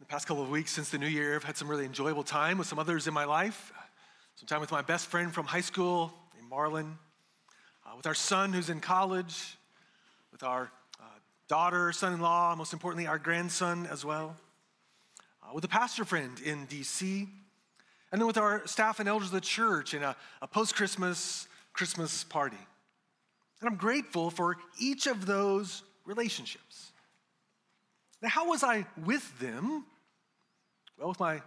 the past couple of weeks since the new year, I've had some really enjoyable time with some others in my life. Some time with my best friend from high school, named Marlon, uh, with our son who's in college, with our uh, daughter, son in law, most importantly, our grandson as well, uh, with a pastor friend in DC, and then with our staff and elders of the church in a, a post Christmas Christmas party. And I'm grateful for each of those relationships. Now, how was I with them? Well, with my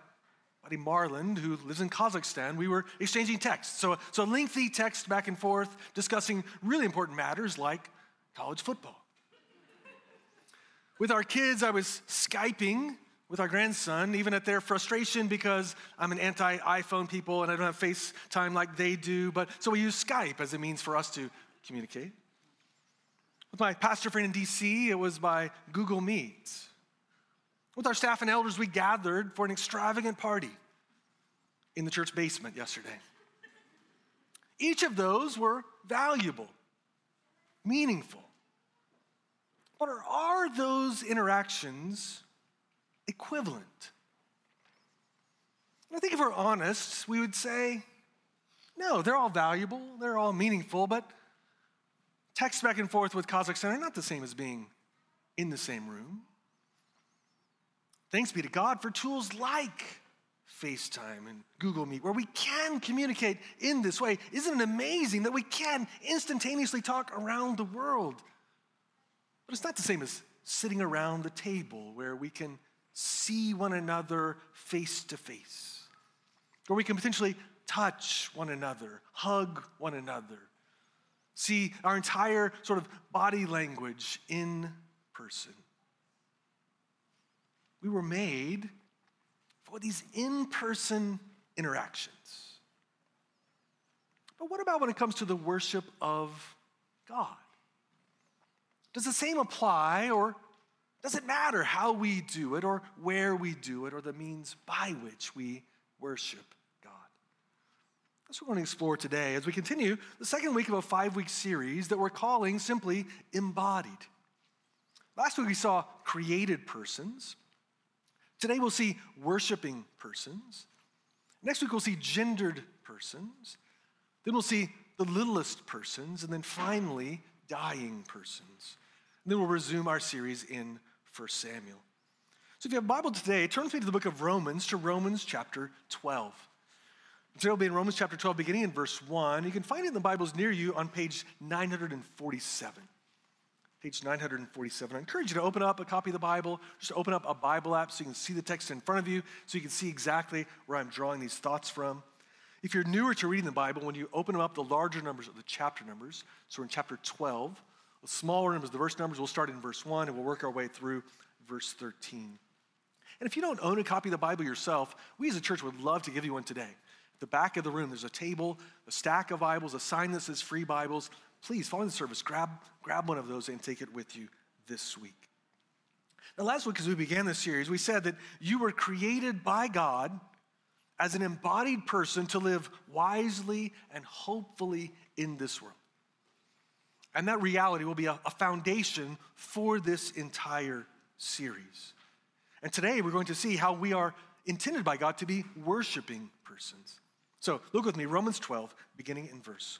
buddy Marlon, who lives in Kazakhstan, we were exchanging texts. So, so lengthy text back and forth discussing really important matters like college football. With our kids, I was Skyping with our grandson, even at their frustration because I'm an anti iPhone people and I don't have FaceTime like they do. But so we use Skype as a means for us to communicate. With my pastor friend in DC, it was by Google Meet. With our staff and elders, we gathered for an extravagant party in the church basement yesterday. Each of those were valuable, meaningful. But are those interactions equivalent? I think if we're honest, we would say, no, they're all valuable, they're all meaningful, but text back and forth with Kazakhstan are not the same as being in the same room. Thanks be to God for tools like FaceTime and Google Meet, where we can communicate in this way. Isn't it amazing that we can instantaneously talk around the world? But it's not the same as sitting around the table where we can see one another face to face, where we can potentially touch one another, hug one another, see our entire sort of body language in person. We were made for these in person interactions. But what about when it comes to the worship of God? Does the same apply, or does it matter how we do it, or where we do it, or the means by which we worship God? That's what we're going to explore today as we continue the second week of a five week series that we're calling simply Embodied. Last week we saw created persons. Today we'll see worshiping persons. Next week we'll see gendered persons. Then we'll see the littlest persons. And then finally, dying persons. And then we'll resume our series in 1 Samuel. So if you have a Bible today, turn with me to the book of Romans, to Romans chapter 12. Today will be in Romans chapter 12, beginning in verse 1. You can find it in the Bibles near you on page 947 page 947. I encourage you to open up a copy of the Bible, just open up a Bible app so you can see the text in front of you, so you can see exactly where I'm drawing these thoughts from. If you're newer to reading the Bible, when you open them up, the larger numbers are the chapter numbers. So we're in chapter 12. The smaller numbers, the verse numbers, we'll start in verse 1 and we'll work our way through verse 13. And if you don't own a copy of the Bible yourself, we as a church would love to give you one today. At the back of the room, there's a table, a stack of Bibles, a sign that says free Bibles please, following the service, grab, grab one of those and take it with you this week. Now, last week, as we began this series, we said that you were created by God as an embodied person to live wisely and hopefully in this world. And that reality will be a, a foundation for this entire series. And today, we're going to see how we are intended by God to be worshiping persons. So, look with me, Romans 12, beginning in verse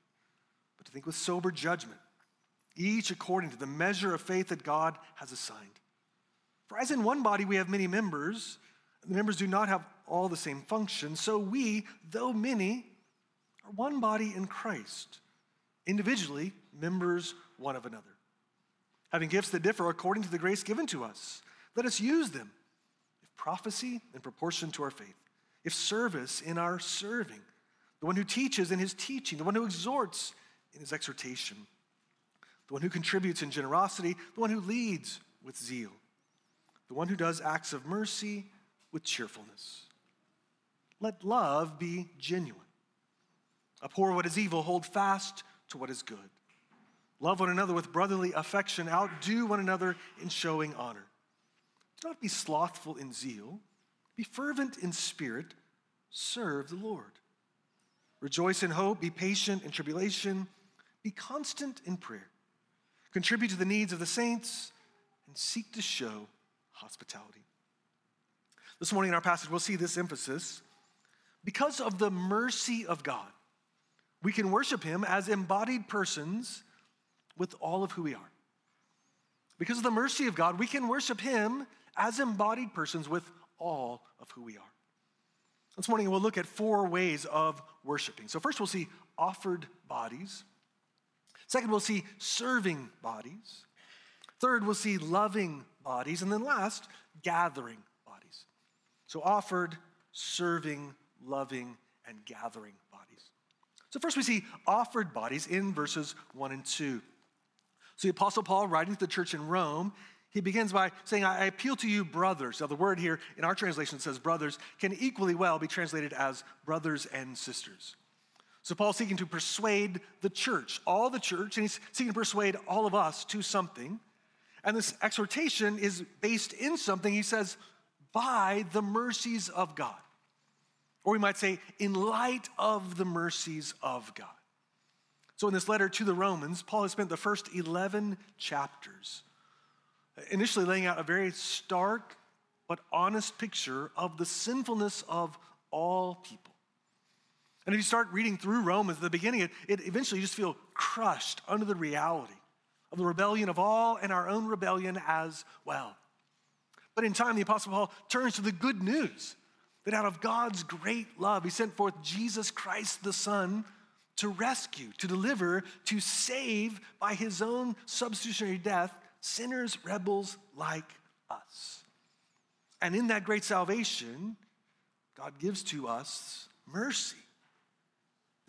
but to think with sober judgment, each according to the measure of faith that God has assigned. For as in one body we have many members, the members do not have all the same function, so we, though many, are one body in Christ, individually members one of another. Having gifts that differ according to the grace given to us, let us use them. If prophecy, in proportion to our faith. If service, in our serving. The one who teaches in his teaching. The one who exhorts in his exhortation, the one who contributes in generosity, the one who leads with zeal, the one who does acts of mercy with cheerfulness. Let love be genuine. Abhor what is evil, hold fast to what is good. Love one another with brotherly affection, outdo one another in showing honor. Do not be slothful in zeal, be fervent in spirit, serve the Lord. Rejoice in hope, be patient in tribulation, be constant in prayer. Contribute to the needs of the saints, and seek to show hospitality. This morning in our passage, we'll see this emphasis. Because of the mercy of God, we can worship Him as embodied persons with all of who we are. Because of the mercy of God, we can worship Him as embodied persons with all of who we are. This morning, we'll look at four ways of worshiping. So, first, we'll see offered bodies. Second, we'll see serving bodies. Third, we'll see loving bodies. And then last, gathering bodies. So, offered, serving, loving, and gathering bodies. So, first, we see offered bodies in verses 1 and 2. So, the Apostle Paul, writing to the church in Rome, he begins by saying, I appeal to you, brothers. Now, the word here in our translation says brothers, can equally well be translated as brothers and sisters. So, Paul's seeking to persuade the church, all the church, and he's seeking to persuade all of us to something. And this exhortation is based in something, he says, by the mercies of God. Or we might say, in light of the mercies of God. So, in this letter to the Romans, Paul has spent the first 11 chapters initially laying out a very stark but honest picture of the sinfulness of all people. And if you start reading through Romans at the beginning, it, it eventually you just feel crushed under the reality of the rebellion of all and our own rebellion as well. But in time, the Apostle Paul turns to the good news that out of God's great love, he sent forth Jesus Christ the Son to rescue, to deliver, to save by his own substitutionary death sinners, rebels like us. And in that great salvation, God gives to us mercy.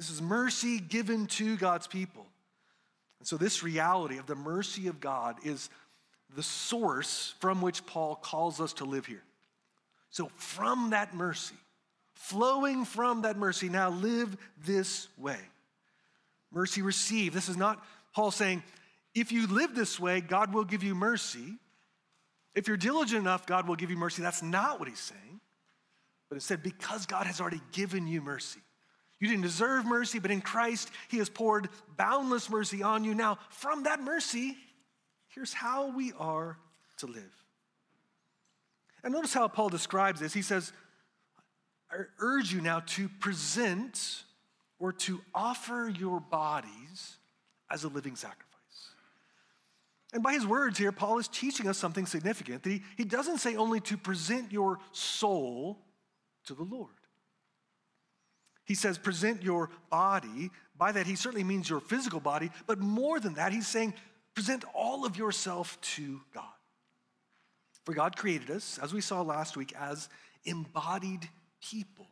This is mercy given to God's people. And so, this reality of the mercy of God is the source from which Paul calls us to live here. So, from that mercy, flowing from that mercy, now live this way. Mercy received. This is not Paul saying, if you live this way, God will give you mercy. If you're diligent enough, God will give you mercy. That's not what he's saying. But it said, because God has already given you mercy. You didn't deserve mercy, but in Christ, he has poured boundless mercy on you. Now, from that mercy, here's how we are to live. And notice how Paul describes this. He says, I urge you now to present or to offer your bodies as a living sacrifice. And by his words here, Paul is teaching us something significant. That he, he doesn't say only to present your soul to the Lord. He says, present your body. By that, he certainly means your physical body, but more than that, he's saying, present all of yourself to God. For God created us, as we saw last week, as embodied people.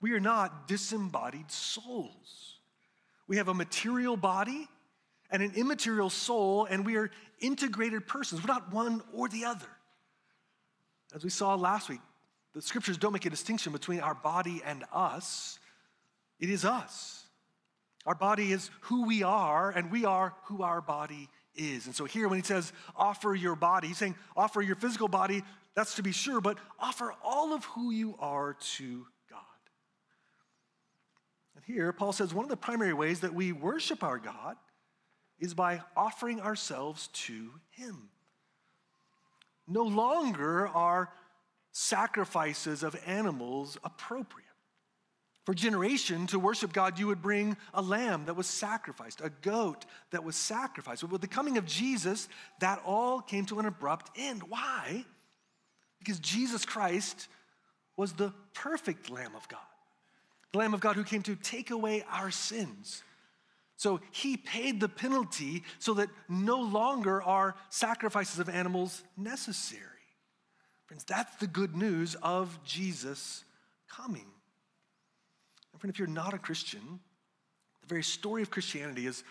We are not disembodied souls. We have a material body and an immaterial soul, and we are integrated persons. We're not one or the other. As we saw last week, the scriptures don't make a distinction between our body and us. It is us. Our body is who we are, and we are who our body is. And so here, when he says offer your body, he's saying offer your physical body, that's to be sure, but offer all of who you are to God. And here, Paul says one of the primary ways that we worship our God is by offering ourselves to Him. No longer are sacrifices of animals appropriate. For generation to worship God, you would bring a lamb that was sacrificed, a goat that was sacrificed. But with the coming of Jesus, that all came to an abrupt end. Why? Because Jesus Christ was the perfect Lamb of God, the Lamb of God who came to take away our sins. So he paid the penalty so that no longer are sacrifices of animals necessary. Friends, that's the good news of Jesus coming. And friend, if you're not a Christian, the very story of Christianity is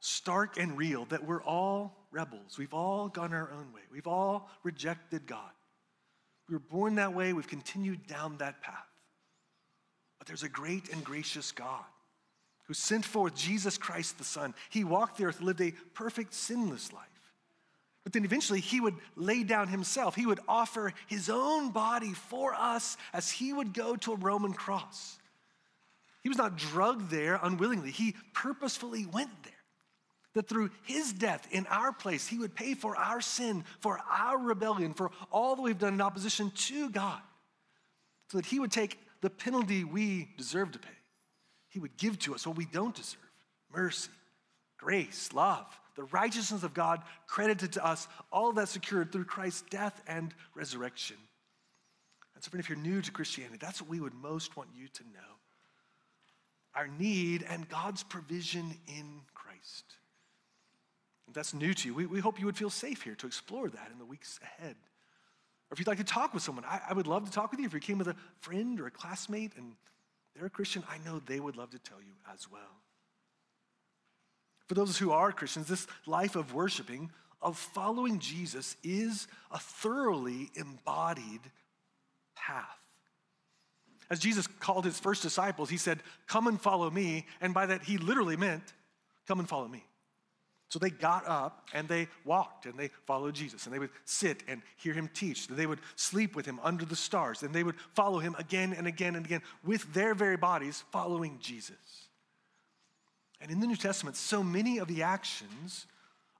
stark and real that we're all rebels. We've all gone our own way. We've all rejected God. We were born that way, we've continued down that path. But there's a great and gracious God who sent forth Jesus Christ the Son. He walked the earth, lived a perfect, sinless life. But then eventually he would lay down himself. He would offer his own body for us as he would go to a Roman cross. He was not drugged there unwillingly, he purposefully went there. That through his death in our place, he would pay for our sin, for our rebellion, for all that we've done in opposition to God, so that he would take the penalty we deserve to pay. He would give to us what we don't deserve mercy, grace, love, the righteousness of God credited to us, all that secured through Christ's death and resurrection. And so, friend, if you're new to Christianity, that's what we would most want you to know our need and God's provision in Christ. If that's new to you, we, we hope you would feel safe here to explore that in the weeks ahead. Or if you'd like to talk with someone, I, I would love to talk with you. If you came with a friend or a classmate and they're a Christian, I know they would love to tell you as well. For those who are Christians, this life of worshiping, of following Jesus, is a thoroughly embodied path. As Jesus called his first disciples, he said, Come and follow me. And by that, he literally meant, Come and follow me. So they got up and they walked and they followed Jesus. And they would sit and hear him teach. They would sleep with him under the stars. And they would follow him again and again and again with their very bodies following Jesus. And in the New Testament, so many of the actions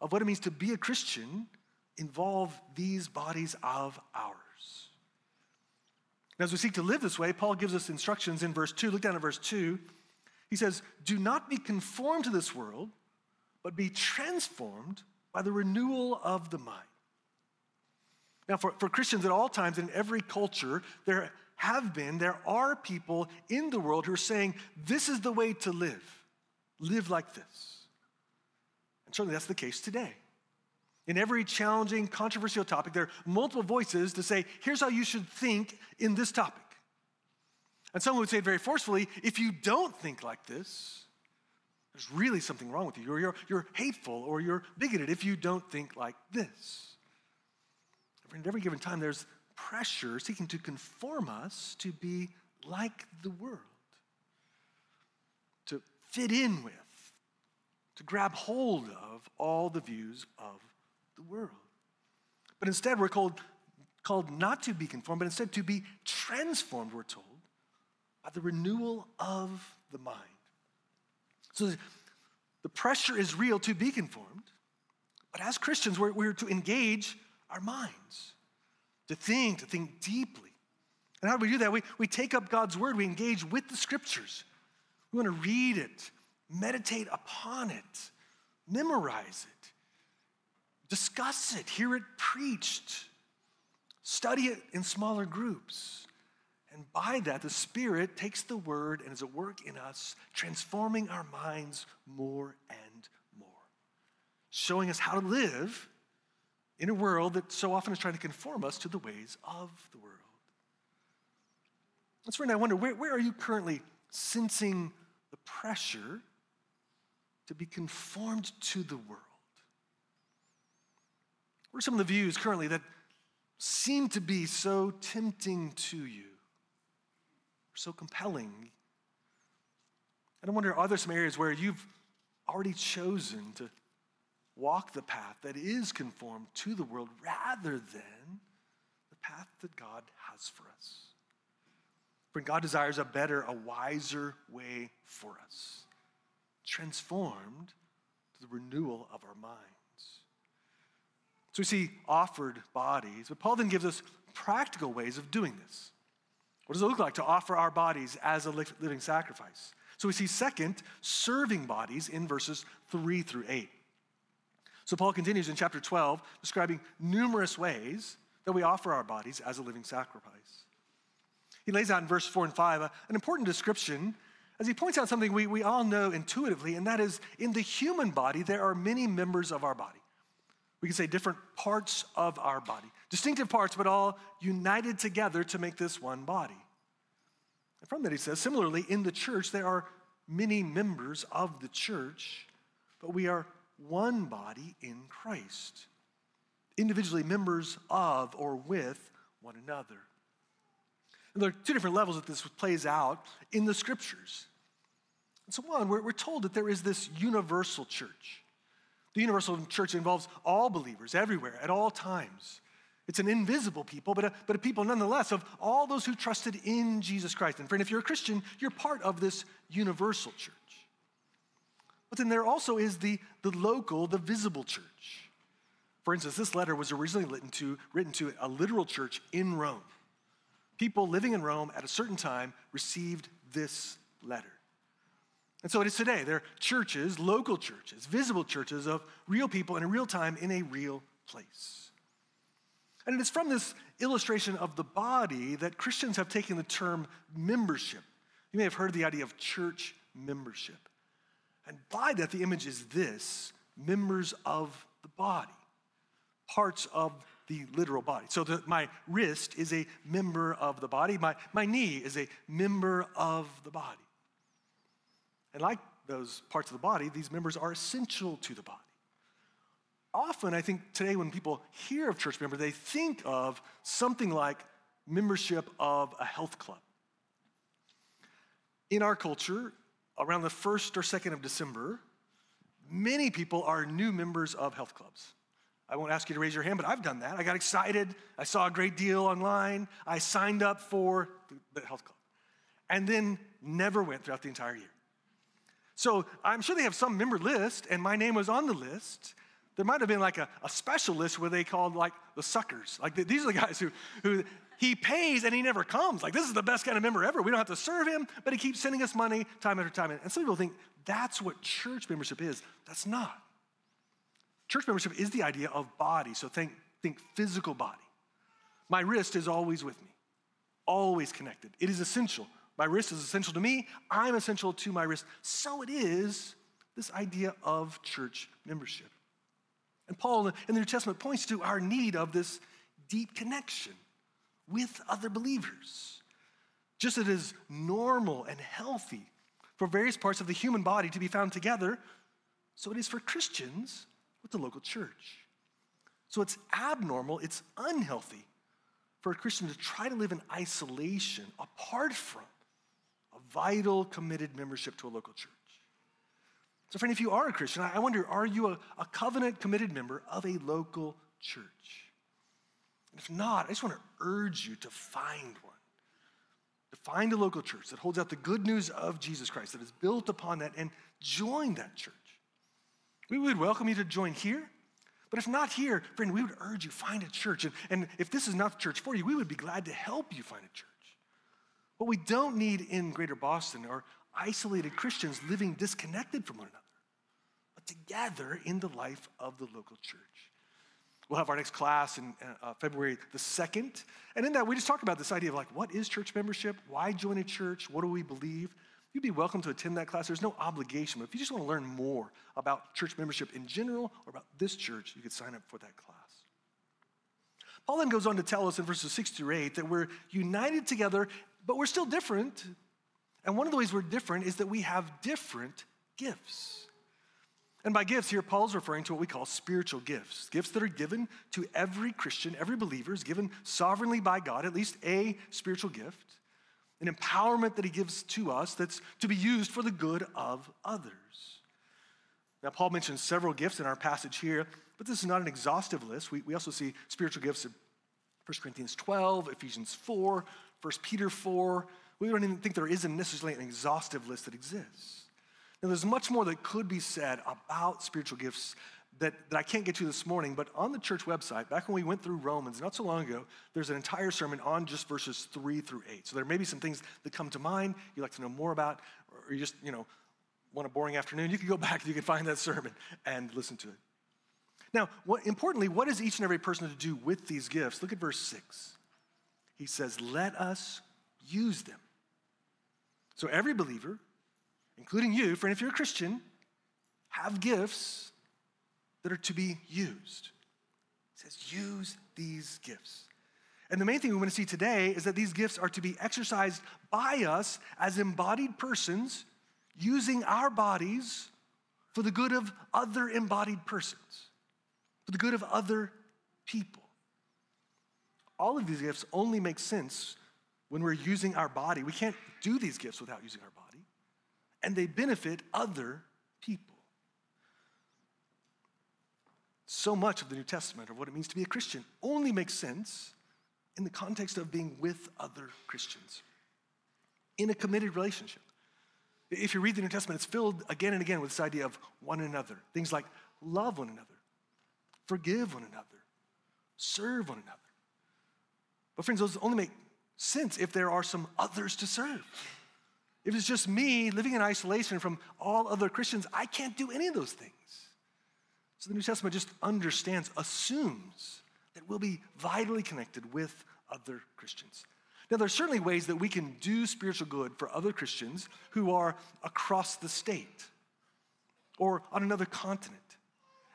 of what it means to be a Christian involve these bodies of ours. Now, as we seek to live this way, Paul gives us instructions in verse 2. Look down at verse 2. He says, Do not be conformed to this world, but be transformed by the renewal of the mind. Now, for, for Christians at all times in every culture, there have been, there are people in the world who are saying, This is the way to live live like this. And certainly that's the case today. In every challenging, controversial topic, there are multiple voices to say, here's how you should think in this topic. And someone would say very forcefully, if you don't think like this, there's really something wrong with you, or you're, you're hateful, or you're bigoted if you don't think like this. At every given time, there's pressure seeking to conform us to be like the world fit in with, to grab hold of all the views of the world. But instead, we're called, called not to be conformed, but instead to be transformed, we're told, by the renewal of the mind. So the pressure is real to be conformed, but as Christians, we're, we're to engage our minds, to think, to think deeply. And how do we do that? We, we take up God's word, we engage with the scriptures. We want to read it, meditate upon it, memorize it, discuss it, hear it preached, study it in smaller groups. And by that, the Spirit takes the word and is at work in us, transforming our minds more and more, showing us how to live in a world that so often is trying to conform us to the ways of the world. That's right. I wonder where, where are you currently sensing the pressure to be conformed to the world? What are some of the views currently that seem to be so tempting to you, so compelling? And I wonder, are there some areas where you've already chosen to walk the path that is conformed to the world rather than the path that God has for us? For God desires a better, a wiser way for us, transformed to the renewal of our minds. So we see offered bodies, but Paul then gives us practical ways of doing this. What does it look like to offer our bodies as a living sacrifice? So we see second, serving bodies in verses 3 through 8. So Paul continues in chapter 12, describing numerous ways that we offer our bodies as a living sacrifice. He lays out in verse 4 and 5 uh, an important description as he points out something we, we all know intuitively, and that is in the human body, there are many members of our body. We can say different parts of our body, distinctive parts, but all united together to make this one body. And from that, he says, similarly, in the church, there are many members of the church, but we are one body in Christ, individually members of or with one another. And there are two different levels that this plays out in the scriptures. And so, one, we're, we're told that there is this universal church. The universal church involves all believers everywhere at all times. It's an invisible people, but a, but a people nonetheless of all those who trusted in Jesus Christ. And friend, if you're a Christian, you're part of this universal church. But then there also is the, the local, the visible church. For instance, this letter was originally written to, written to a literal church in Rome. People living in Rome at a certain time received this letter. And so it is today. There are churches, local churches, visible churches of real people in a real time in a real place. And it is from this illustration of the body that Christians have taken the term membership. You may have heard the idea of church membership. And by that, the image is this members of the body, parts of the literal body. So the, my wrist is a member of the body, my, my knee is a member of the body. And like those parts of the body, these members are essential to the body. Often, I think today when people hear of church member, they think of something like membership of a health club. In our culture, around the first or second of December, many people are new members of health clubs. I won't ask you to raise your hand, but I've done that. I got excited. I saw a great deal online. I signed up for the health club and then never went throughout the entire year. So I'm sure they have some member list, and my name was on the list. There might have been like a, a special list where they called like the suckers. Like the, these are the guys who, who he pays and he never comes. Like this is the best kind of member ever. We don't have to serve him, but he keeps sending us money time after time. And some people think that's what church membership is. That's not. Church membership is the idea of body. So think, think physical body. My wrist is always with me, always connected. It is essential. My wrist is essential to me. I'm essential to my wrist. So it is this idea of church membership. And Paul in the New Testament points to our need of this deep connection with other believers. Just as it is normal and healthy for various parts of the human body to be found together, so it is for Christians with the local church. So it's abnormal, it's unhealthy for a Christian to try to live in isolation apart from a vital, committed membership to a local church. So, friend, if you are a Christian, I wonder are you a, a covenant committed member of a local church? And if not, I just want to urge you to find one. To find a local church that holds out the good news of Jesus Christ, that is built upon that, and join that church. We would welcome you to join here. But if not here, friend, we would urge you find a church. And, and if this is not the church for you, we would be glad to help you find a church. What we don't need in greater Boston are isolated Christians living disconnected from one another, but together in the life of the local church. We'll have our next class in uh, February the 2nd. And in that, we just talk about this idea of like, what is church membership? Why join a church? What do we believe? You'd be welcome to attend that class. There's no obligation, but if you just want to learn more about church membership in general or about this church, you could sign up for that class. Paul then goes on to tell us in verses 6 through 8 that we're united together, but we're still different. And one of the ways we're different is that we have different gifts. And by gifts, here Paul's referring to what we call spiritual gifts gifts that are given to every Christian, every believer is given sovereignly by God, at least a spiritual gift an empowerment that he gives to us that's to be used for the good of others. Now, Paul mentions several gifts in our passage here, but this is not an exhaustive list. We, we also see spiritual gifts in 1 Corinthians 12, Ephesians 4, 1 Peter 4. We don't even think there isn't necessarily an exhaustive list that exists. Now, there's much more that could be said about spiritual gifts that, that I can't get to this morning, but on the church website, back when we went through Romans not so long ago, there's an entire sermon on just verses three through eight. So there may be some things that come to mind you'd like to know more about, or you just, you know, want a boring afternoon, you can go back, you can find that sermon and listen to it. Now, what, importantly, what is each and every person to do with these gifts? Look at verse six. He says, Let us use them. So every believer, including you, friend, if you're a Christian, have gifts that are to be used. It says, use these gifts. And the main thing we want to see today is that these gifts are to be exercised by us as embodied persons using our bodies for the good of other embodied persons, for the good of other people. All of these gifts only make sense when we're using our body. We can't do these gifts without using our body, and they benefit other people. So much of the New Testament, of what it means to be a Christian, only makes sense in the context of being with other Christians in a committed relationship. If you read the New Testament, it's filled again and again with this idea of one another. Things like love one another, forgive one another, serve one another. But, friends, those only make sense if there are some others to serve. If it's just me living in isolation from all other Christians, I can't do any of those things. So the New Testament just understands, assumes that we'll be vitally connected with other Christians. Now, there are certainly ways that we can do spiritual good for other Christians who are across the state or on another continent.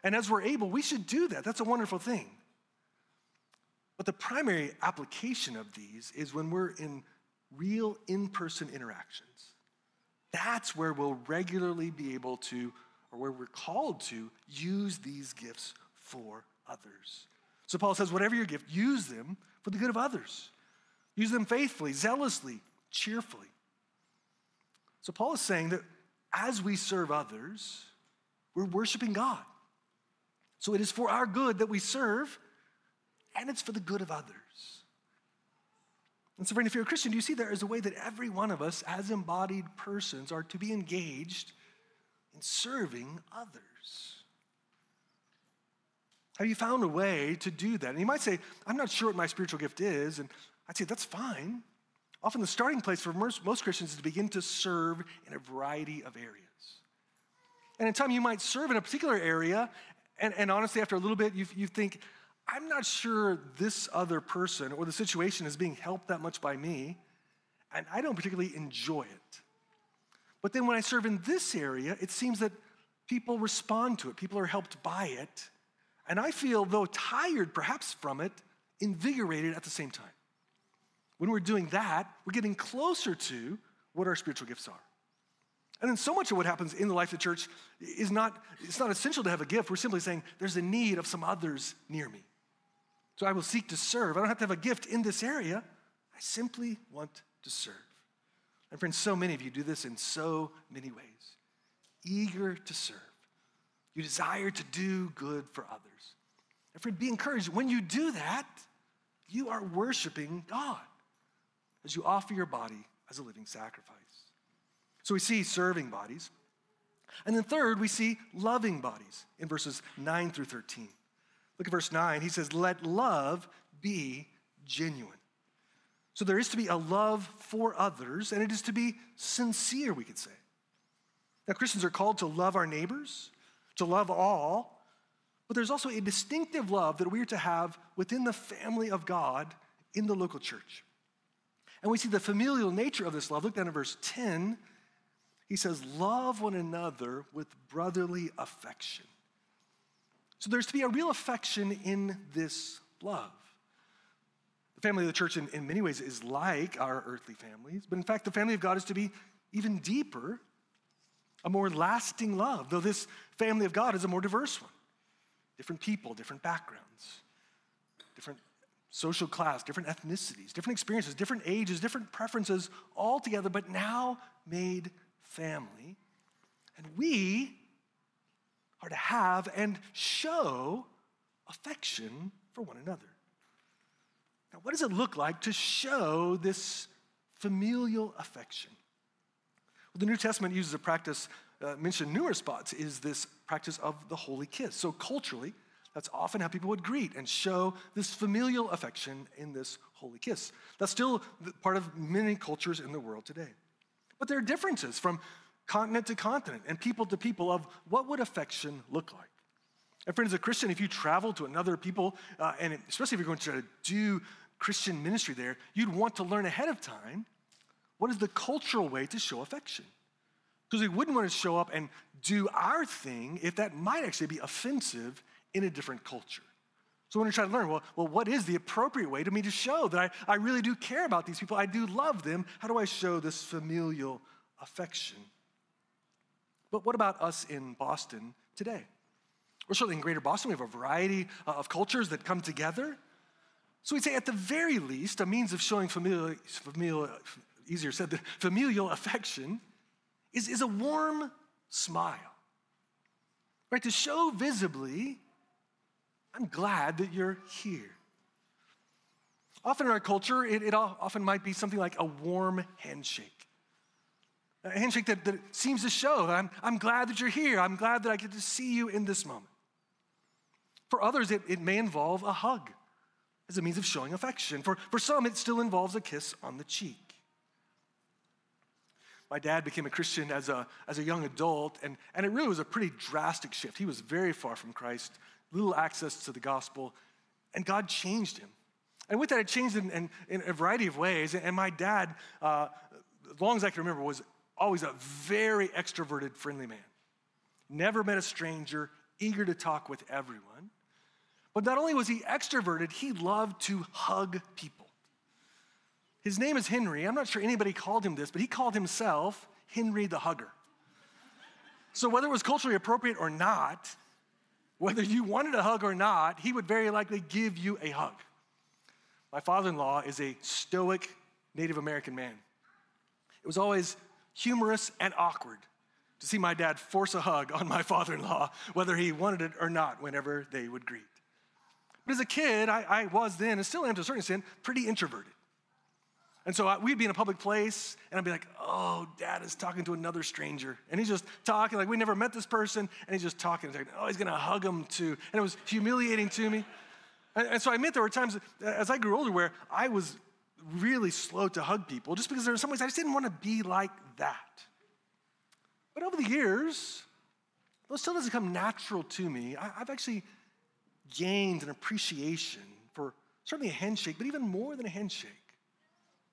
And as we're able, we should do that. That's a wonderful thing. But the primary application of these is when we're in real in person interactions. That's where we'll regularly be able to, or where we're called to, use these gifts for others. So Paul says, whatever your gift, use them for the good of others. Use them faithfully, zealously, cheerfully. So Paul is saying that as we serve others, we're worshiping God. So it is for our good that we serve, and it's for the good of others. And so, friend, if you're a Christian, do you see there is a way that every one of us, as embodied persons, are to be engaged in serving others? Have you found a way to do that? And you might say, I'm not sure what my spiritual gift is. And I'd say, that's fine. Often the starting place for most, most Christians is to begin to serve in a variety of areas. And in time, you might serve in a particular area. And, and honestly, after a little bit, you, you think, I'm not sure this other person or the situation is being helped that much by me. And I don't particularly enjoy it. But then when I serve in this area, it seems that people respond to it, people are helped by it. And I feel, though tired perhaps from it, invigorated at the same time. When we're doing that, we're getting closer to what our spiritual gifts are. And then so much of what happens in the life of the church is not, it's not essential to have a gift. We're simply saying there's a need of some others near me. So I will seek to serve. I don't have to have a gift in this area. I simply want to serve. And friends, so many of you do this in so many ways. Eager to serve. You desire to do good for others. And friend, be encouraged. When you do that, you are worshiping God as you offer your body as a living sacrifice. So we see serving bodies. And then third, we see loving bodies in verses 9 through 13. Look at verse 9. He says, Let love be genuine. So there is to be a love for others, and it is to be sincere, we could say. Now, Christians are called to love our neighbors, to love all, but there's also a distinctive love that we are to have within the family of God in the local church. And we see the familial nature of this love. Look down at verse 10. He says, Love one another with brotherly affection. So there's to be a real affection in this love. The family of the church, in, in many ways, is like our earthly families, but in fact, the family of God is to be even deeper a more lasting love, though this family of God is a more diverse one. Different people, different backgrounds, different social class, different ethnicities, different experiences, different ages, different preferences, all together, but now made family. And we are to have and show affection for one another. Now, what does it look like to show this familial affection? Well, the New Testament uses a practice uh, mentioned numerous spots is this practice of the holy kiss. So culturally, that's often how people would greet and show this familial affection in this holy kiss. That's still part of many cultures in the world today. But there are differences from continent to continent and people to people of what would affection look like. And friends, a Christian, if you travel to another people, uh, and especially if you're going to try to do Christian ministry there, you'd want to learn ahead of time what is the cultural way to show affection? Because we wouldn't want to show up and do our thing if that might actually be offensive in a different culture. So when we try to learn, well, well, what is the appropriate way to me to show that I, I really do care about these people? I do love them. How do I show this familial affection? But what about us in Boston today? Or certainly in greater Boston, we have a variety uh, of cultures that come together. So we'd say, at the very least, a means of showing familial, familial easier said, the familial affection is, is a warm smile. Right? To show visibly, I'm glad that you're here. Often in our culture, it, it often might be something like a warm handshake. A handshake that, that seems to show that I'm, I'm glad that you're here. I'm glad that I get to see you in this moment. For others, it, it may involve a hug as a means of showing affection. For, for some, it still involves a kiss on the cheek. My dad became a Christian as a, as a young adult, and, and it really was a pretty drastic shift. He was very far from Christ, little access to the gospel, and God changed him. And with that, it changed in, in, in a variety of ways. And my dad, uh, as long as I can remember, was always a very extroverted, friendly man. Never met a stranger, eager to talk with everyone. But not only was he extroverted, he loved to hug people. His name is Henry. I'm not sure anybody called him this, but he called himself Henry the Hugger. So, whether it was culturally appropriate or not, whether you wanted a hug or not, he would very likely give you a hug. My father in law is a stoic Native American man. It was always humorous and awkward to see my dad force a hug on my father in law, whether he wanted it or not, whenever they would greet. But as a kid, I, I was then, and still am to a certain extent, pretty introverted. And so I, we'd be in a public place, and I'd be like, oh, dad is talking to another stranger. And he's just talking, like, we never met this person, and he's just talking. Like, oh, he's gonna hug him too. And it was humiliating to me. And, and so I admit there were times as I grew older where I was really slow to hug people, just because there were some ways I just didn't wanna be like that. But over the years, though still doesn't come natural to me, I, I've actually gained an appreciation for certainly a handshake, but even more than a handshake.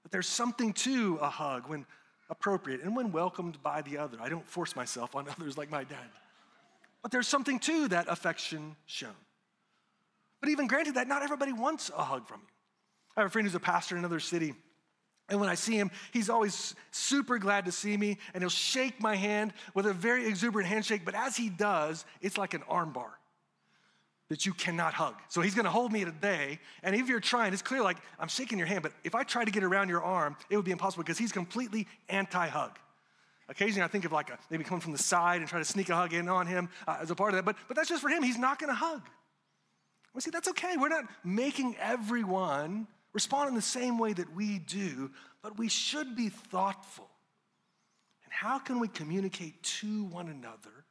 That there's something to a hug when appropriate and when welcomed by the other. I don't force myself on others like my dad. But there's something to that affection shown. But even granted that, not everybody wants a hug from you. I have a friend who's a pastor in another city. And when I see him, he's always super glad to see me, and he'll shake my hand with a very exuberant handshake. But as he does, it's like an armbar that you cannot hug. So he's gonna hold me today, and if you're trying, it's clear like I'm shaking your hand, but if I try to get around your arm, it would be impossible because he's completely anti hug. Occasionally, I think of like a, maybe coming from the side and try to sneak a hug in on him uh, as a part of that, but, but that's just for him. He's not gonna hug. Well, see, that's okay. We're not making everyone respond in the same way that we do, but we should be thoughtful. And how can we communicate to one another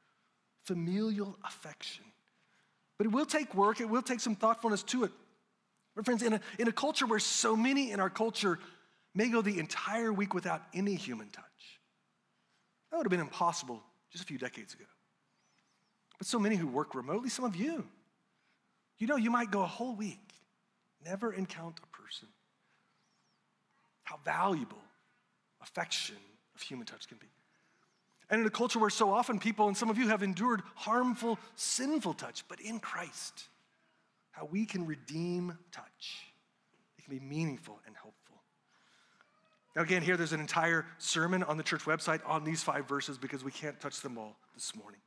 familial affection? But it will take work, it will take some thoughtfulness to it. But friends, in a, in a culture where so many in our culture may go the entire week without any human touch, that would have been impossible just a few decades ago. But so many who work remotely, some of you, you know, you might go a whole week, never encounter a person. How valuable affection of human touch can be. And in a culture where so often people, and some of you have endured harmful, sinful touch, but in Christ, how we can redeem touch. It can be meaningful and helpful. Now, again, here there's an entire sermon on the church website on these five verses because we can't touch them all this morning.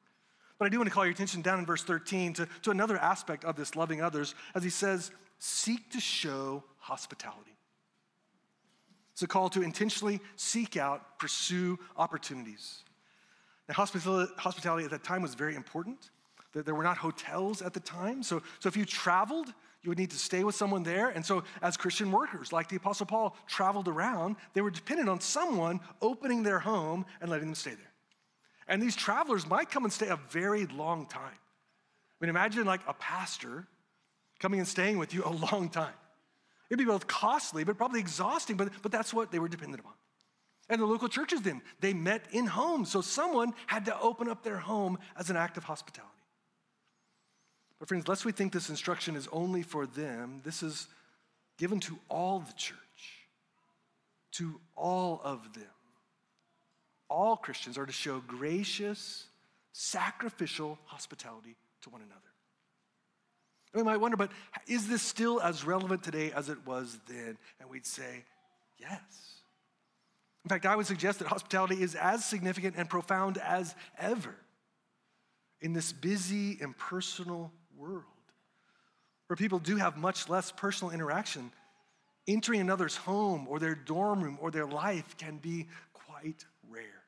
But I do want to call your attention down in verse 13 to, to another aspect of this loving others as he says, seek to show hospitality. It's a call to intentionally seek out, pursue opportunities. Now, hospitality at that time was very important. There were not hotels at the time. So, so if you traveled, you would need to stay with someone there. And so, as Christian workers, like the Apostle Paul traveled around, they were dependent on someone opening their home and letting them stay there. And these travelers might come and stay a very long time. I mean, imagine like a pastor coming and staying with you a long time. It'd be both costly, but probably exhausting, but, but that's what they were dependent upon. And the local churches then, they met in homes. So someone had to open up their home as an act of hospitality. But friends, lest we think this instruction is only for them, this is given to all the church, to all of them. All Christians are to show gracious, sacrificial hospitality to one another. we might wonder, but is this still as relevant today as it was then? And we'd say, yes. In fact, I would suggest that hospitality is as significant and profound as ever in this busy, impersonal world where people do have much less personal interaction. Entering another's home or their dorm room or their life can be quite rare.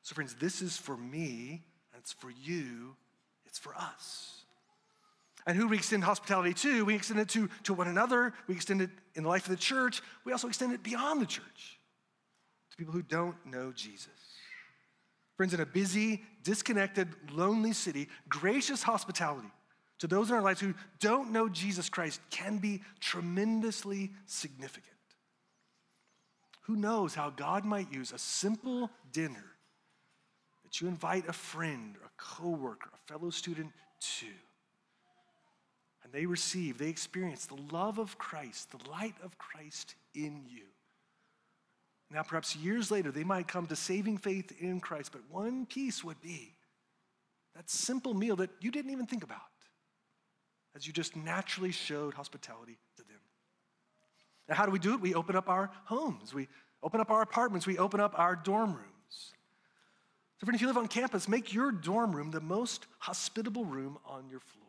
So, friends, this is for me, and it's for you, it's for us. And who we extend hospitality to? We extend it to, to one another, we extend it in the life of the church, we also extend it beyond the church people who don't know Jesus. Friends, in a busy, disconnected, lonely city, gracious hospitality to those in our lives who don't know Jesus Christ can be tremendously significant. Who knows how God might use a simple dinner that you invite a friend, a coworker, a fellow student to, and they receive, they experience the love of Christ, the light of Christ in you. Now, perhaps years later, they might come to saving faith in Christ, but one piece would be that simple meal that you didn't even think about as you just naturally showed hospitality to them. Now, how do we do it? We open up our homes, we open up our apartments, we open up our dorm rooms. So, friend, if you live on campus, make your dorm room the most hospitable room on your floor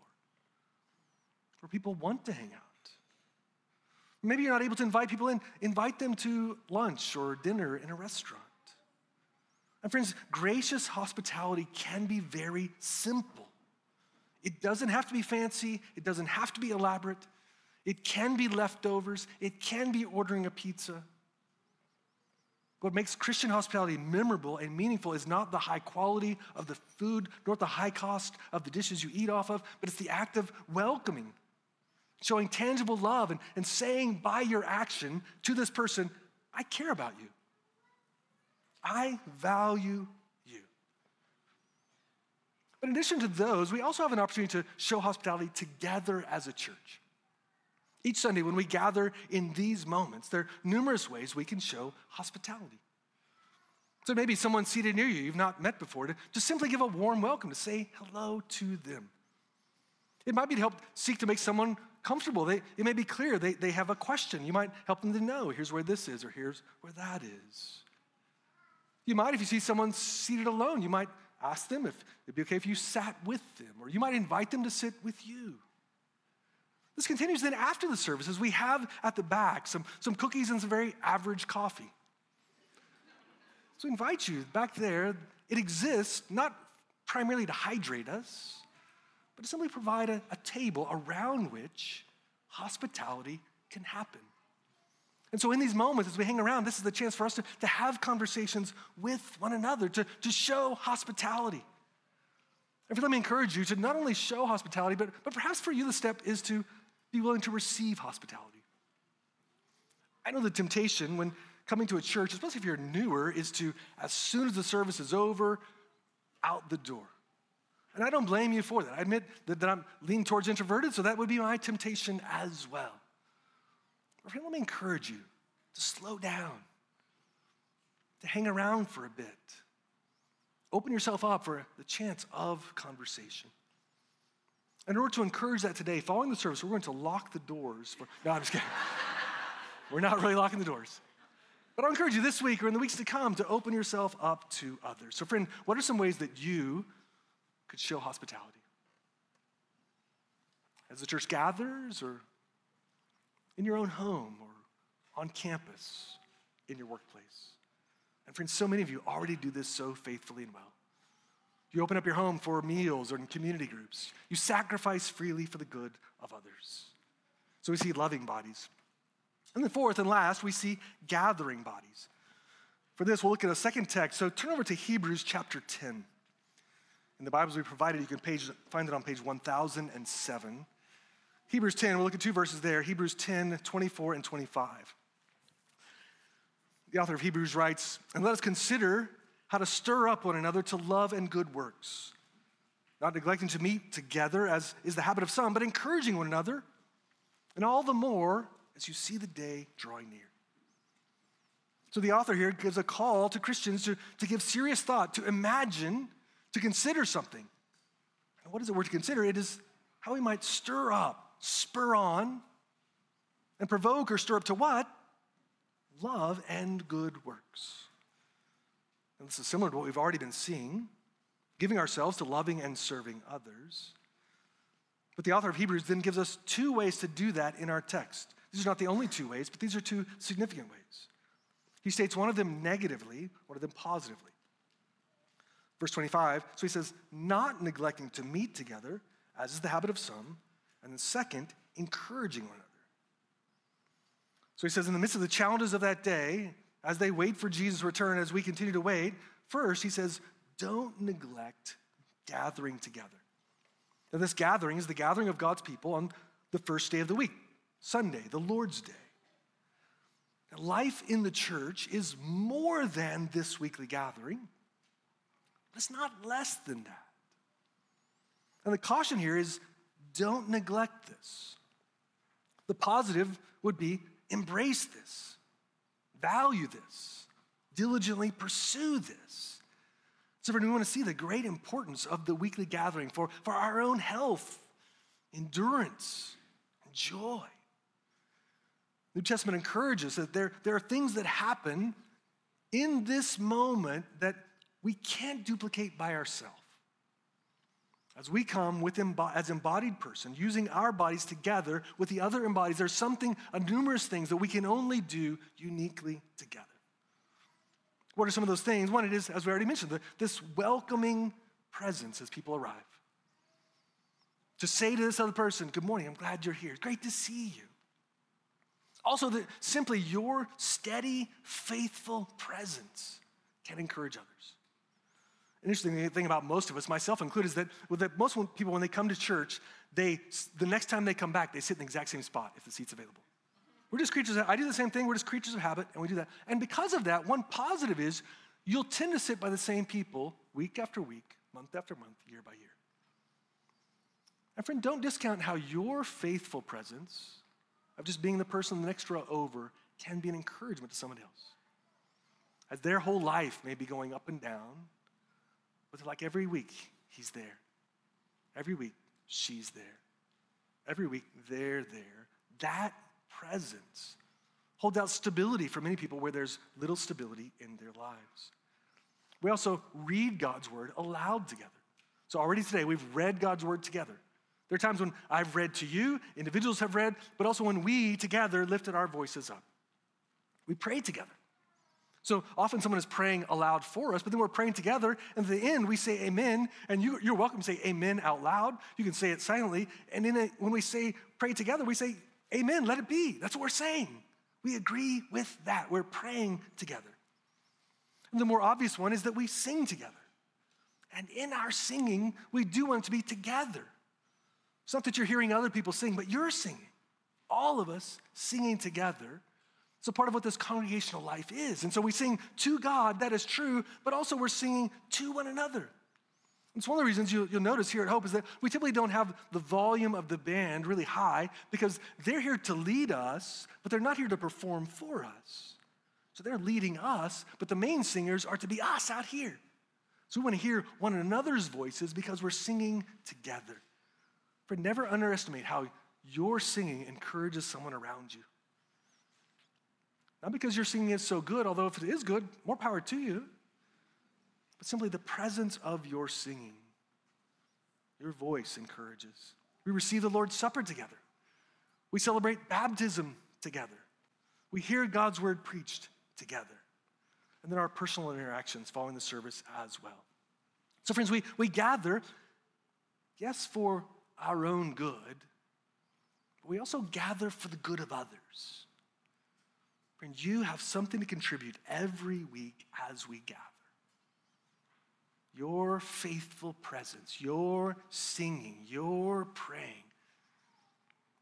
where people want to hang out. Maybe you're not able to invite people in, invite them to lunch or dinner in a restaurant. And friends, gracious hospitality can be very simple. It doesn't have to be fancy, it doesn't have to be elaborate. It can be leftovers, it can be ordering a pizza. What makes Christian hospitality memorable and meaningful is not the high quality of the food, nor the high cost of the dishes you eat off of, but it's the act of welcoming showing tangible love and, and saying by your action to this person, I care about you. I value you. But in addition to those, we also have an opportunity to show hospitality together as a church. Each Sunday, when we gather in these moments, there are numerous ways we can show hospitality. So maybe someone seated near you you've not met before, to just simply give a warm welcome, to say hello to them. It might be to help seek to make someone comfortable. They, it may be clear they, they have a question. You might help them to know here's where this is or here's where that is. You might, if you see someone seated alone, you might ask them if it'd be okay if you sat with them, or you might invite them to sit with you. This continues then after the services. We have at the back some, some cookies and some very average coffee. So invite you back there. It exists not primarily to hydrate us, but to simply provide a, a table around which hospitality can happen. And so, in these moments, as we hang around, this is the chance for us to, to have conversations with one another, to, to show hospitality. And let me encourage you to not only show hospitality, but, but perhaps for you, the step is to be willing to receive hospitality. I know the temptation when coming to a church, especially if you're newer, is to, as soon as the service is over, out the door. And I don't blame you for that. I admit that, that I'm leaning towards introverted, so that would be my temptation as well. But friend, let me encourage you to slow down, to hang around for a bit. Open yourself up for the chance of conversation. In order to encourage that today, following the service, we're going to lock the doors. For, no, I'm just kidding. we're not really locking the doors. But I'll encourage you this week or in the weeks to come to open yourself up to others. So, friend, what are some ways that you could show hospitality. As the church gathers, or in your own home, or on campus, in your workplace. And friends, so many of you already do this so faithfully and well. You open up your home for meals or in community groups. You sacrifice freely for the good of others. So we see loving bodies. And then, fourth and last, we see gathering bodies. For this, we'll look at a second text. So turn over to Hebrews chapter 10. In the Bibles we provided, you can page, find it on page 1007. Hebrews 10, we'll look at two verses there Hebrews 10, 24 and 25. The author of Hebrews writes, And let us consider how to stir up one another to love and good works, not neglecting to meet together, as is the habit of some, but encouraging one another, and all the more as you see the day drawing near. So the author here gives a call to Christians to, to give serious thought, to imagine to consider something. And what is the word to consider? It is how we might stir up, spur on, and provoke or stir up to what? love and good works. And this is similar to what we've already been seeing, giving ourselves to loving and serving others. But the author of Hebrews then gives us two ways to do that in our text. These are not the only two ways, but these are two significant ways. He states one of them negatively, one of them positively. Verse 25, so he says, not neglecting to meet together, as is the habit of some, and then second, encouraging one another. So he says, in the midst of the challenges of that day, as they wait for Jesus' return, as we continue to wait, first, he says, don't neglect gathering together. Now, this gathering is the gathering of God's people on the first day of the week, Sunday, the Lord's Day. Now, life in the church is more than this weekly gathering, it's not less than that. And the caution here is don't neglect this. The positive would be embrace this, value this, diligently pursue this. So, we want to see the great importance of the weekly gathering for, for our own health, endurance, and joy. New Testament encourages that there, there are things that happen in this moment that we can't duplicate by ourselves. As we come with as embodied person, using our bodies together with the other embodies, there's something, numerous things that we can only do uniquely together. What are some of those things? One, it is, as we already mentioned, the, this welcoming presence as people arrive. To say to this other person, Good morning, I'm glad you're here. Great to see you. Also, that simply your steady, faithful presence can encourage others interesting thing about most of us, myself included, is that, that most people, when they come to church, they, the next time they come back, they sit in the exact same spot if the seat's available. We're just creatures of, I do the same thing, we're just creatures of habit, and we do that. And because of that, one positive is you'll tend to sit by the same people week after week, month after month, year by year. And friend, don't discount how your faithful presence of just being the person the next row over can be an encouragement to someone else. As their whole life may be going up and down, but like every week, he's there. Every week, she's there. Every week, they're there. That presence holds out stability for many people where there's little stability in their lives. We also read God's word aloud together. So already today, we've read God's word together. There are times when I've read to you, individuals have read, but also when we together lifted our voices up. We pray together. So often someone is praying aloud for us, but then we're praying together, and at the end we say amen, and you, are welcome to say amen out loud. You can say it silently. And then when we say pray together, we say amen, let it be. That's what we're saying. We agree with that. We're praying together. And the more obvious one is that we sing together. And in our singing, we do want to be together. It's not that you're hearing other people sing, but you're singing. All of us singing together it's a part of what this congregational life is. And so we sing to God, that is true, but also we're singing to one another. It's one of the reasons you'll, you'll, notice here at Hope is that we typically don't have the volume of the band really high because they're here to lead us, but they're not here to perform for us. So they're leading us, but the main singers are to be us out here. So we want to hear one another's voices because we're singing together. But never underestimate how your singing encourages someone around you. Not because your singing is so good, although if it is good, more power to you, but simply the presence of your singing. Your voice encourages. We receive the Lord's Supper together. We celebrate baptism together. We hear God's word preached together. And then our personal interactions following the service as well. So, friends, we, we gather, yes, for our own good, but we also gather for the good of others. Friends, you have something to contribute every week as we gather. Your faithful presence, your singing, your praying,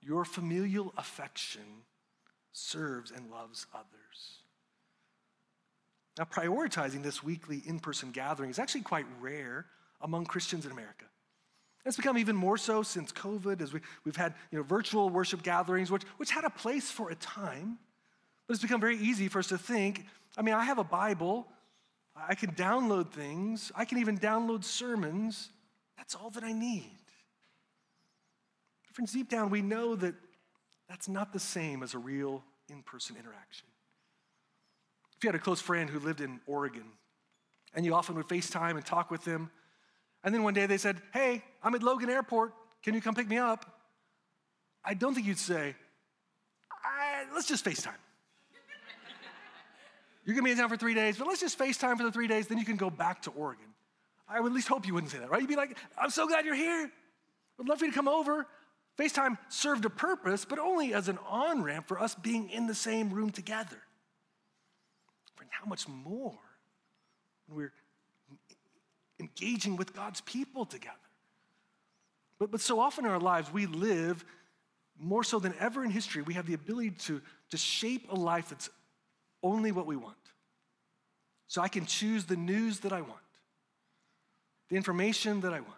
your familial affection serves and loves others. Now, prioritizing this weekly in person gathering is actually quite rare among Christians in America. It's become even more so since COVID, as we, we've had you know, virtual worship gatherings, which, which had a place for a time. But it's become very easy for us to think I mean, I have a Bible, I can download things, I can even download sermons. That's all that I need. Friends, deep down, we know that that's not the same as a real in person interaction. if you had a close friend who lived in Oregon, and you often would FaceTime and talk with them, and then one day they said, Hey, I'm at Logan Airport. Can you come pick me up? I don't think you'd say, Let's just FaceTime. You're gonna be in town for three days, but let's just FaceTime for the three days, then you can go back to Oregon. I would at least hope you wouldn't say that, right? You'd be like, I'm so glad you're here. I'd love for you to come over. FaceTime served a purpose, but only as an on ramp for us being in the same room together. Friend, how much more when we're engaging with God's people together? But, but so often in our lives, we live more so than ever in history, we have the ability to, to shape a life that's only what we want. So I can choose the news that I want, the information that I want.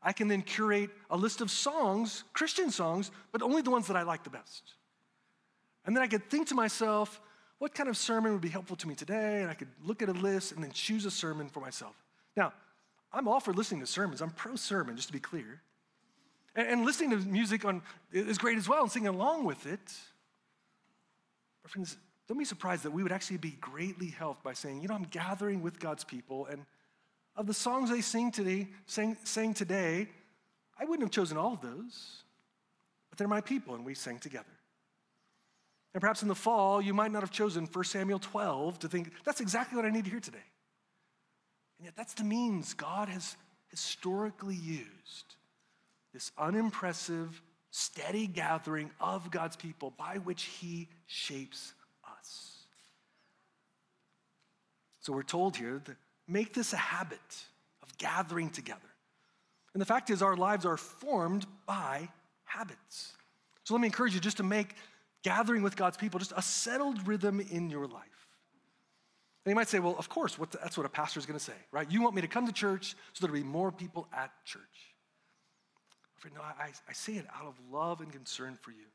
I can then curate a list of songs, Christian songs, but only the ones that I like the best. And then I could think to myself, what kind of sermon would be helpful to me today? And I could look at a list and then choose a sermon for myself. Now, I'm all for listening to sermons. I'm pro sermon, just to be clear. And, and, listening to music on, is great as well and singing along with it. But, friends, don't be surprised that we would actually be greatly helped by saying, you know, I'm gathering with God's people, and of the songs they sing today, sang, sang today, I wouldn't have chosen all of those, but they're my people, and we sang together. And perhaps in the fall, you might not have chosen 1 Samuel 12 to think, that's exactly what I need to hear today. And yet, that's the means God has historically used this unimpressive, steady gathering of God's people by which He shapes So we're told here to make this a habit of gathering together. And the fact is, our lives are formed by habits. So let me encourage you just to make gathering with God's people just a settled rhythm in your life. And you might say, well, of course, the, that's what a pastor is going to say, right? You want me to come to church so there'll be more people at church. No, I, I say it out of love and concern for you.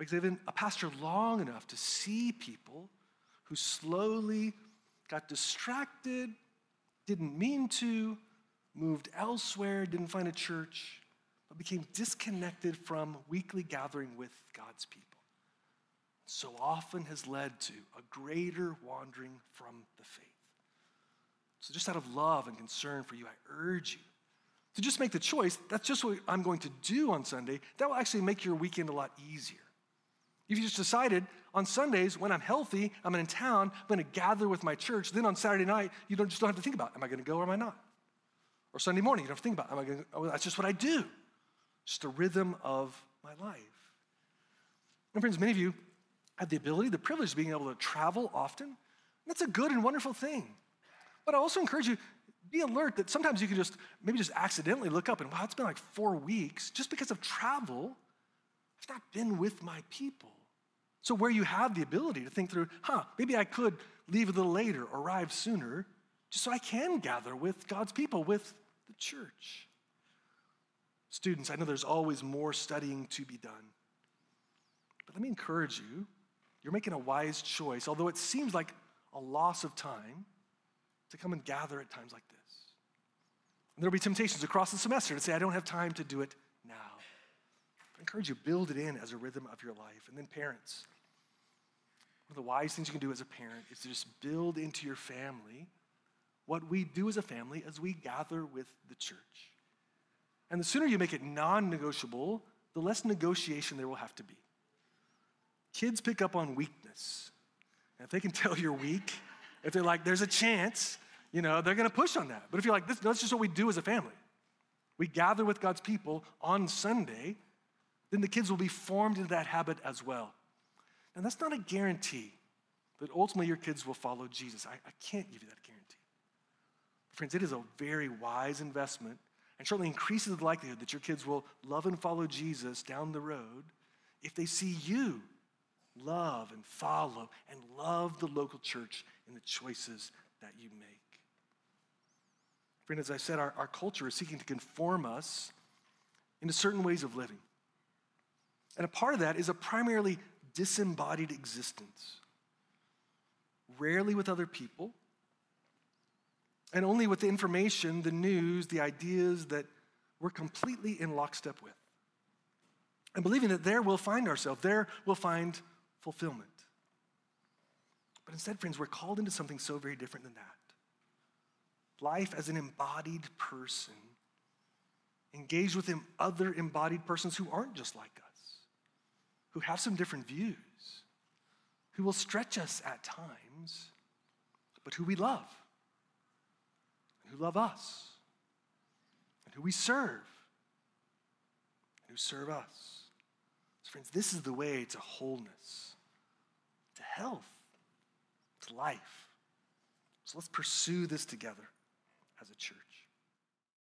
Because I've been a pastor long enough to see people who slowly got distracted, didn't mean to, moved elsewhere, didn't find a church, but became disconnected from weekly gathering with God's people. So often has led to a greater wandering from the faith. So, just out of love and concern for you, I urge you to just make the choice. That's just what I'm going to do on Sunday. That will actually make your weekend a lot easier. If you just decided on Sundays, when I'm healthy, I'm in town, I'm going to gather with my church, then on Saturday night, you don't, just don't have to think about, am I going to go or am I not? Or Sunday morning, you don't have to think about, am I going to, oh, that's just what I do. Just the rhythm of my life. And friends, many of you have the ability, the privilege of being able to travel often. That's a good and wonderful thing. But I also encourage you, be alert that sometimes you can just maybe just accidentally look up and wow, it's been like four weeks just because of travel. I've not been with my people. So, where you have the ability to think through, huh, maybe I could leave a little later, arrive sooner, just so I can gather with God's people, with the church. Students, I know there's always more studying to be done. But let me encourage you you're making a wise choice, although it seems like a loss of time, to come and gather at times like this. And there'll be temptations across the semester to say, I don't have time to do it. I encourage you, build it in as a rhythm of your life. And then, parents, one of the wise things you can do as a parent is to just build into your family what we do as a family as we gather with the church. And the sooner you make it non negotiable, the less negotiation there will have to be. Kids pick up on weakness. And if they can tell you're weak, if they're like, there's a chance, you know, they're gonna push on that. But if you're like, this, that's just what we do as a family. We gather with God's people on Sunday then the kids will be formed into that habit as well. And that's not a guarantee that ultimately your kids will follow Jesus. I, I can't give you that guarantee. Friends, it is a very wise investment and certainly increases the likelihood that your kids will love and follow Jesus down the road if they see you love and follow and love the local church in the choices that you make. Friend, as I said, our, our culture is seeking to conform us into certain ways of living. And a part of that is a primarily disembodied existence, rarely with other people, and only with the information, the news, the ideas that we're completely in lockstep with. And believing that there we'll find ourselves, there we'll find fulfillment. But instead, friends, we're called into something so very different than that. Life as an embodied person, engaged with other embodied persons who aren't just like us, who have some different views, who will stretch us at times, but who we love, and who love us, and who we serve, and who serve us. So, friends, this is the way to wholeness, to health, to life. So let's pursue this together as a church.